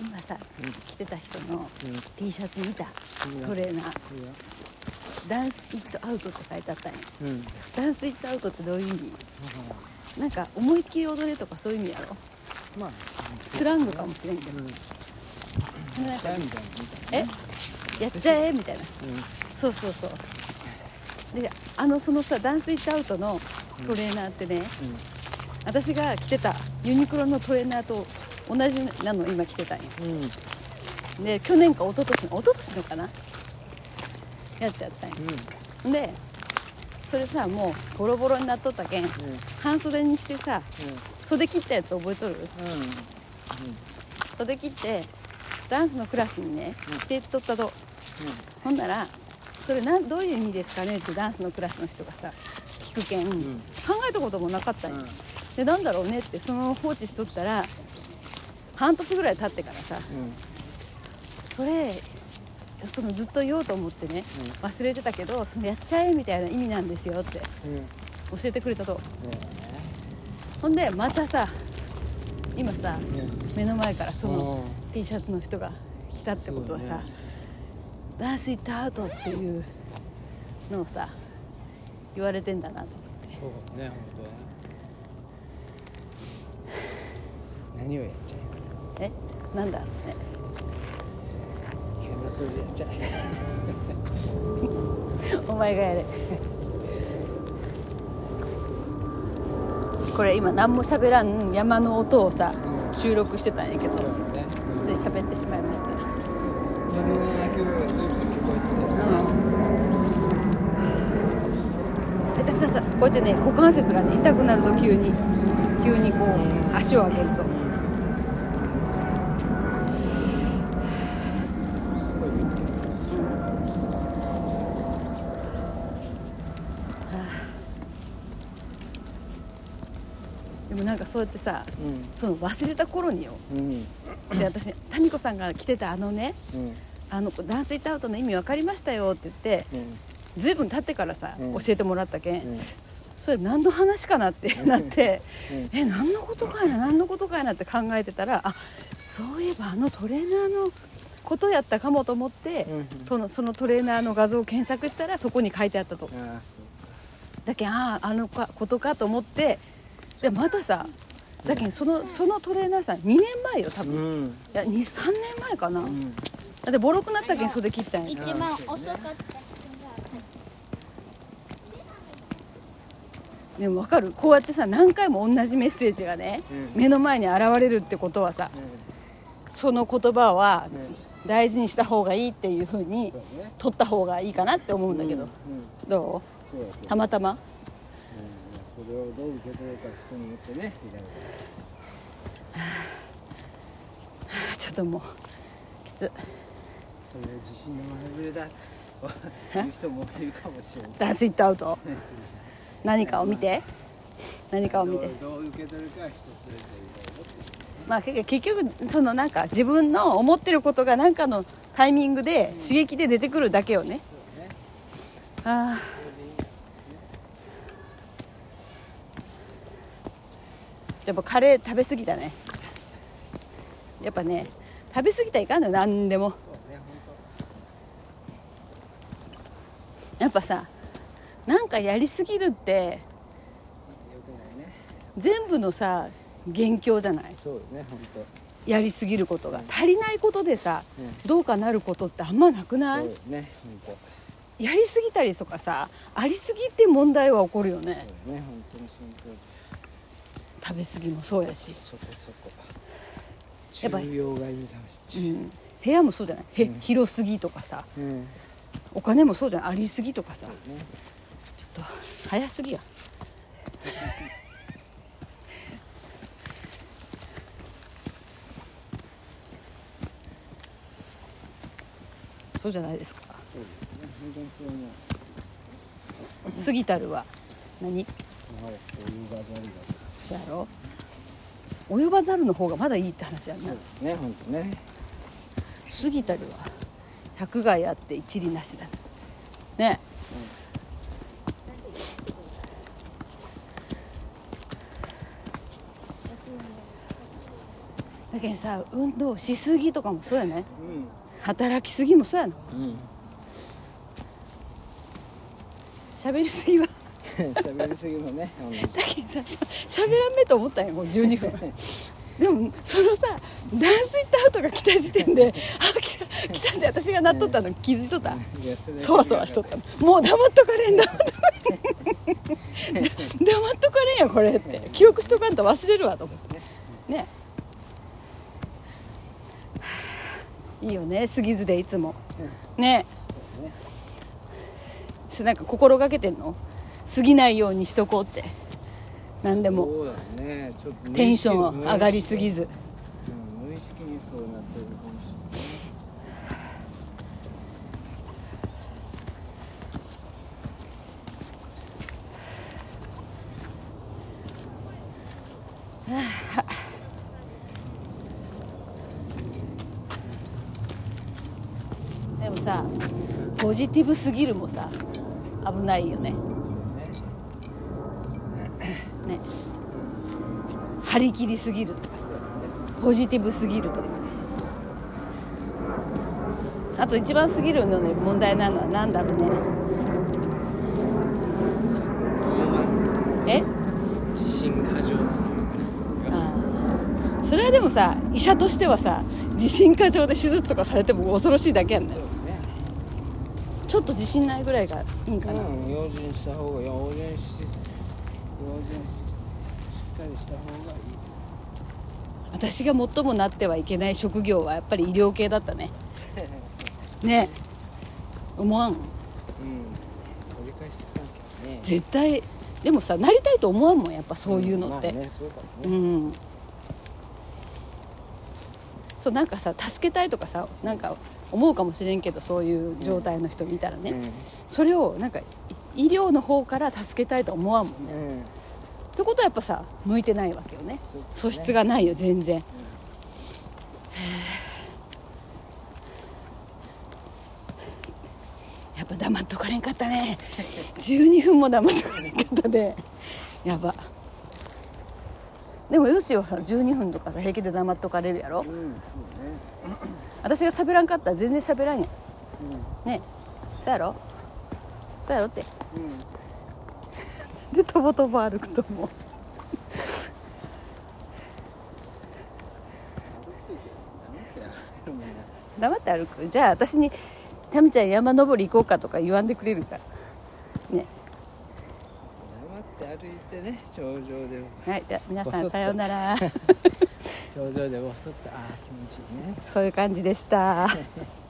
今さ、着てた人の T シャツ見た、うん。トレーナー。いいよ「ダンス・イット・アウト」って書いてあったんや。うん。ダンス・イット・アウトってどういう意味？なんか思いっきり踊れとかそういう意味やろ？まあ。スラングかもしれんけど、うん。なんかえやっちゃえみたいな。そうそうそう。であのそのさダンス・イット・アウトのトレーナーってね、私が着てたユニクロのトレーナーと同じなの今着てたんようん。うんで去年か一昨年の一昨年のかな？やつやったんよでそれさもうボロボロになっとったけん、半袖にしてさ袖切ったやつ覚えとる？袖切ってダンスのクラスにね着てっとったと、ほんならそれなんどういう意味ですかねってダンスのクラスの人がさ聞くけん、考えたこともなかったんよ、でなんだろうねってその放置しとったら半年ぐらい経ってからさそれそのずっと言おうと思ってね、忘れてたけどそのやっちゃえみたいな意味なんですよって教えてくれたと。ほんでまたさ今さ目の前からその T シャツの人が来たってことはさそうね「ダンス・イット・アウト」っていうのをさ言われてんだなと思って。そうね本当何をやっちゃえなんだ？ろうねえ？変な数字やっちゃえお前がやれ。これ今何も喋らん山の音をさ収録してたんやけどつい喋ってしまいました。こうやってね股関節がね痛くなると急に急にこう足を上げるともなんかそうやってさその忘れた頃にようん。うんで私民子さんが着てたあのねうん。あのダンスイットアウトの意味分かりましたよって言ってずいぶん経ってからさ、うん。教えてもらったけん、うん。それ何の話かなってなって、うん。え何のことかいな何のことかいなって考えてたらあそういえばあのトレーナーのことやったかもと思って、うん。うんそのそのトレーナーの画像を検索したらそこに書いてあったと。だけんあああのかことかと思ってでまたさだけんそのそのトレーナーさん2年前よ多分、いうん。や23年前かな、うん。だってボロくなったけん袖切ったんや。一番遅かったでも分かる。こうやってさ何回も同じメッセージがね、うん。目の前に現れるってことはさその言葉はう大事にした方がいいっていうふうに取った方がいいかなって思うんだけど、うん。どそうやけど。うたまたま？それをどう受け取るか人によってねいろいろちょっともうきつ。そういう自信のままれだという人もいるかもしれない。ダンスイットアウト。何かを見て。何かを見て。どう受け取るかは人それぞれまあ結局そのなんか自分の思ってることが何かのタイミングで刺激で出てくるだけよね。ああじゃあもうカレー食べ過ぎたね。やっぱね食べ過ぎたらいかんのよ何でも。やっぱさなんかやりすぎるって全部のさ元凶じゃない？そうね本やりすぎることが。足りないことでさ、うどうかなることってあんまなく当ない？ね本やりすぎたりとかさありすぎって問題は起こるよね。当そうね本当にその通り食べ過ぎもそうやし、そこそこやっぱうん、部屋もそうじゃない？へ、広すぎとかさ。うん。ねお金もそうじゃないありすぎとかさ。ちょっと早すぎや。そうじゃないですか。過ぎたるは何？はいお湯がざりだそうやろ。及ばざるの方がまだいいって話やんな。ね本当ね。過ぎたるは百害あって一理なしだ。ね。だだけどさ運動しすぎとかもそうやね。うん。働きすぎもそうやのうん。喋りすぎは 喋りすぎもねだけどさしゃ喋らんめと思ったんよもう12分。でもそのさダンス行った後が来た時点で あ来た来たって私がなっとったの気づいとった。そわそわしとった。のもう黙っとかれんだ。黙っとかれんやこれって。記憶しとかんと忘れるわと思って。ね。いいよね杉津でいつも。ね。すなんか心がけてんの？過ぎないようにしとこうって。何でも。ね。テンション上がりすぎず。うん。無意識にそうなってるかもし でもさポジティブすぎるもさ危ないよねね張り切りすぎるとかさポジティブすぎるとか。あと一番すぎるのね問題なのは何だろうね。え？自信過剰なのああ。それはでもさ医者としてはさ自信過剰で手術とかされても恐ろしいだけやんねそうね。ちょっと自信ないぐらいがいいんかな、うん用心した方が用心し用心ししりした方がいい私が最もなってはいけない職業はやっぱり医療系だったね。ね。思わん？うん。折り返しけどね。絶対。でもさなりたいと思わんもんやっぱそういうのって、まあねそうん。そうなんかさ助けたいとかさなんか思うかもしれんけどそういう状態の人見たらね、それをなんか医療の方から助けたいと思わんもんね、うんうんってことはやっぱさ向いてないわけよね。ね。素質がないよ全然、やっぱ黙っとかれんかったね。12分も黙っとかれんかったでやば。でもよしよさ12分とかさ平気で黙っとかれるやろ？うんね。私が喋らんかったら全然喋らんやん。うん。ね。そうやろ？そうやろって。うんでとぼとぼ歩くと思う。黙って歩く。じゃあ私に「タミちゃん山登り行こうか」とか言わんでくれるじゃん。ね。黙って歩いてね頂上ではいじゃあ皆さんさようなら。頂上でぼそっと。ああ気持ちいいね。そういう感じでした